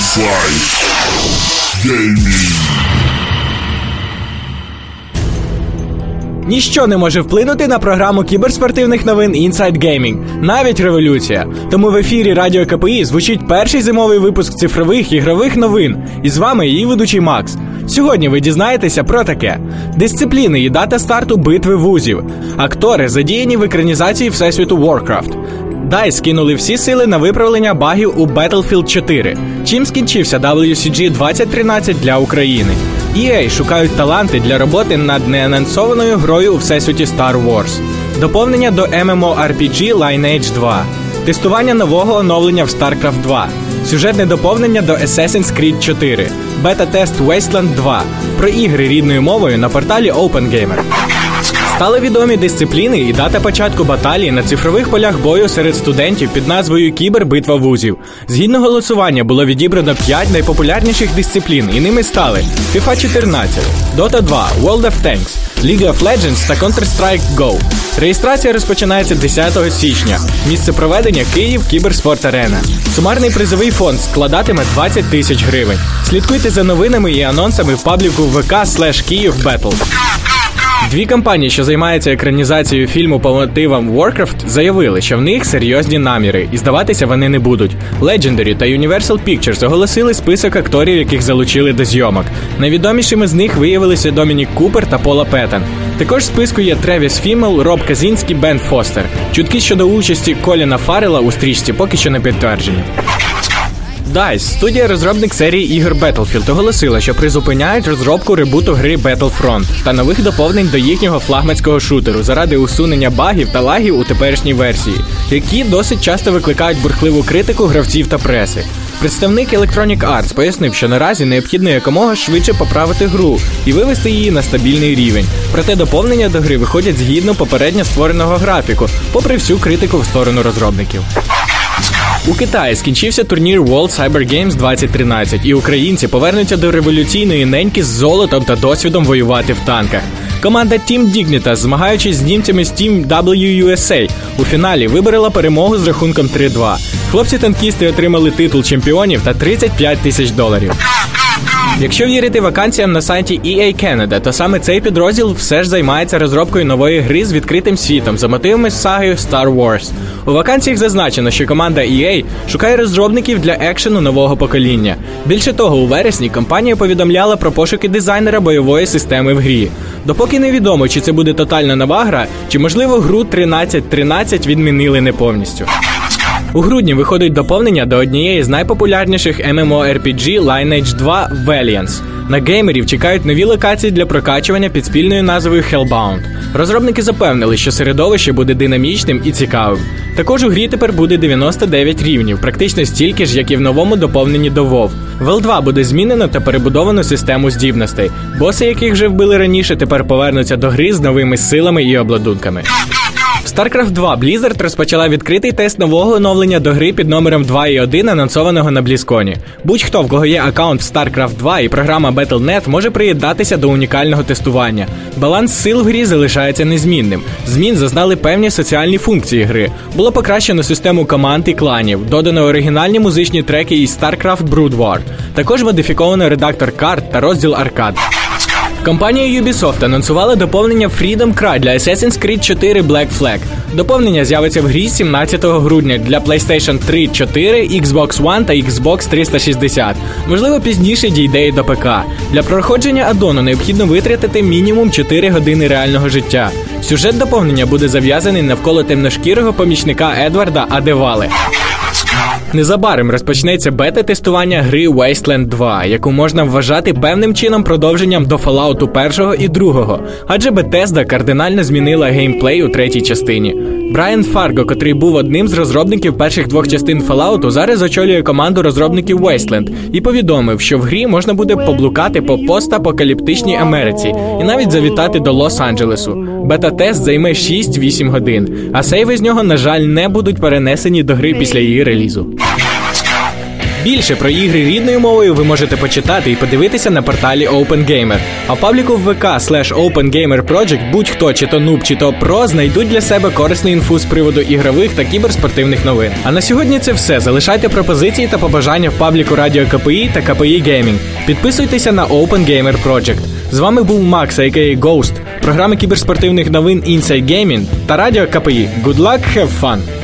Five Gaming. Ніщо не може вплинути на програму кіберспортивних новин Inside Gaming, навіть революція. Тому в ефірі Радіо КПІ звучить перший зимовий випуск цифрових ігрових новин. І з вами її ведучий Макс. Сьогодні ви дізнаєтеся про таке: дисципліни і дата старту битви вузів, актори задіяні в екранізації Всесвіту Warcraft, DICE скинули всі сили на виправлення багів у Battlefield 4. Чим скінчився WCG 2013 для України. EA шукають таланти для роботи над неанонсованою грою у всесвіті Star Wars, доповнення до MMORPG Lineage 2, тестування нового оновлення в StarCraft 2, сюжетне доповнення до Assassin's Creed 4, бета-тест Wasteland 2, про ігри рідною мовою на порталі OpenGamer. Стали відомі дисципліни і дата початку баталії на цифрових полях бою серед студентів під назвою Кібербитва вузів. Згідно голосування було відібрано 5 найпопулярніших дисциплін, і ними стали FIFA 14, Dota 2, World of Tanks, League of Legends та Counter-Strike Go. Реєстрація розпочинається 10 січня. Місце проведення Київ Кіберспорт Арена. Сумарний призовий фонд складатиме 20 тисяч гривень. Слідкуйте за новинами і анонсами в пабліку ВК Київ Battle. Дві компанії, що займаються екранізацією фільму по мотивам Warcraft, заявили, що в них серйозні наміри, і здаватися вони не будуть. Legendary та Universal Pictures оголосили список акторів, яких залучили до зйомок. Найвідомішими з них виявилися Домінік Купер та Пола Петтен. Також в списку є Тревіс Фімел, Роб Казінський, Бен Фостер. Чутки щодо участі Коліна Фаррела у стрічці поки що не підтверджені. DICE, студія розробник серії ігор Battlefield, оголосила, що призупиняють розробку ребуту гри Battlefront та нових доповнень до їхнього флагманського шутеру заради усунення багів та лагів у теперішній версії, які досить часто викликають бурхливу критику гравців та преси. Представник Electronic Arts пояснив, що наразі необхідно якомога швидше поправити гру і вивести її на стабільний рівень. Проте доповнення до гри виходять згідно попередньо створеного графіку, попри всю критику в сторону розробників. У Китаї скінчився турнір World Cyber Games 2013, і українці повернуться до революційної неньки з золотом та досвідом воювати в танках. Команда Team Dignitas, змагаючись з німцями з Team WUSA, у фіналі виборола перемогу з рахунком 3-2. Хлопці-танкісти отримали титул чемпіонів та 35 тисяч доларів. Якщо вірити вакансіям на сайті EA Canada, то саме цей підрозділ все ж займається розробкою нової гри з відкритим світом за мотивами з сагою Star Wars. У вакансіях зазначено, що команда EA шукає розробників для екшену нового покоління. Більше того, у вересні компанія повідомляла про пошуки дизайнера бойової системи в грі. Допоки невідомо, чи це буде тотальна нова гра, чи можливо гру 13.13 відмінили не повністю. У грудні виходить доповнення до однієї з найпопулярніших MMORPG Lineage 2 Valiance. На геймерів чекають нові локації для прокачування під спільною назвою Hellbound. Розробники запевнили, що середовище буде динамічним і цікавим. Також у грі тепер буде 99 рівнів, практично стільки ж, як і в новому доповненні до WoW. В L2 буде змінено та перебудовано систему здібностей. Боси, яких вже вбили раніше, тепер повернуться до гри з новими силами і обладунками. В StarCraft 2 Blizzard розпочала відкритий тест нового оновлення до гри під номером 2.1, анонсованого на Блізконі. Будь-хто, в кого є аккаунт в StarCraft 2 і програма Battle.net, може приєднатися до унікального тестування. Баланс сил в грі залишається незмінним. Змін зазнали певні соціальні функції гри. Було покращено систему команд і кланів, додано оригінальні музичні треки із StarCraft Brood War. Також модифіковано редактор карт та розділ аркад. Компанія Ubisoft анонсувала доповнення Freedom Cry для Assassin's Creed 4 Black Flag. Доповнення з'явиться в грі 17 грудня для PlayStation 3, 4, Xbox One та Xbox 360. Можливо, пізніше дійде і до ПК. Для проходження адону необхідно витратити мінімум 4 години реального життя. Сюжет доповнення буде зав'язаний навколо темношкірого помічника Едварда Адевали. Незабаром розпочнеться бета-тестування гри Wasteland 2, яку можна вважати певним чином продовженням до Fallout 1 і 2, адже Bethesda кардинально змінила геймплей у третій частині. Брайан Фарго, котрий був одним з розробників перших двох частин Fallout, зараз очолює команду розробників Wasteland і повідомив, що в грі можна буде поблукати по постапокаліптичній Америці і навіть завітати до Лос-Анджелесу. Бета-тест займе 6-8 годин, а сейви з нього, на жаль, не будуть перенесені до гри після її релізу. Більше про ігри рідною мовою ви можете почитати і подивитися на порталі OpenGamer. А в пабліку в ВК slash OpenGamerProject будь-хто, чи то нуб, чи то про, знайдуть для себе корисну інфу з приводу ігрових та кіберспортивних новин. А на сьогодні це все. Залишайте пропозиції та побажання в пабліку Радіо КПІ та КПІ Gaming. Підписуйтеся на OpenGamer Project. З вами був Макс, а.к.а. Ghost, програми кіберспортивних новин Inside Gaming та Радіо КПІ. Good luck, have fun!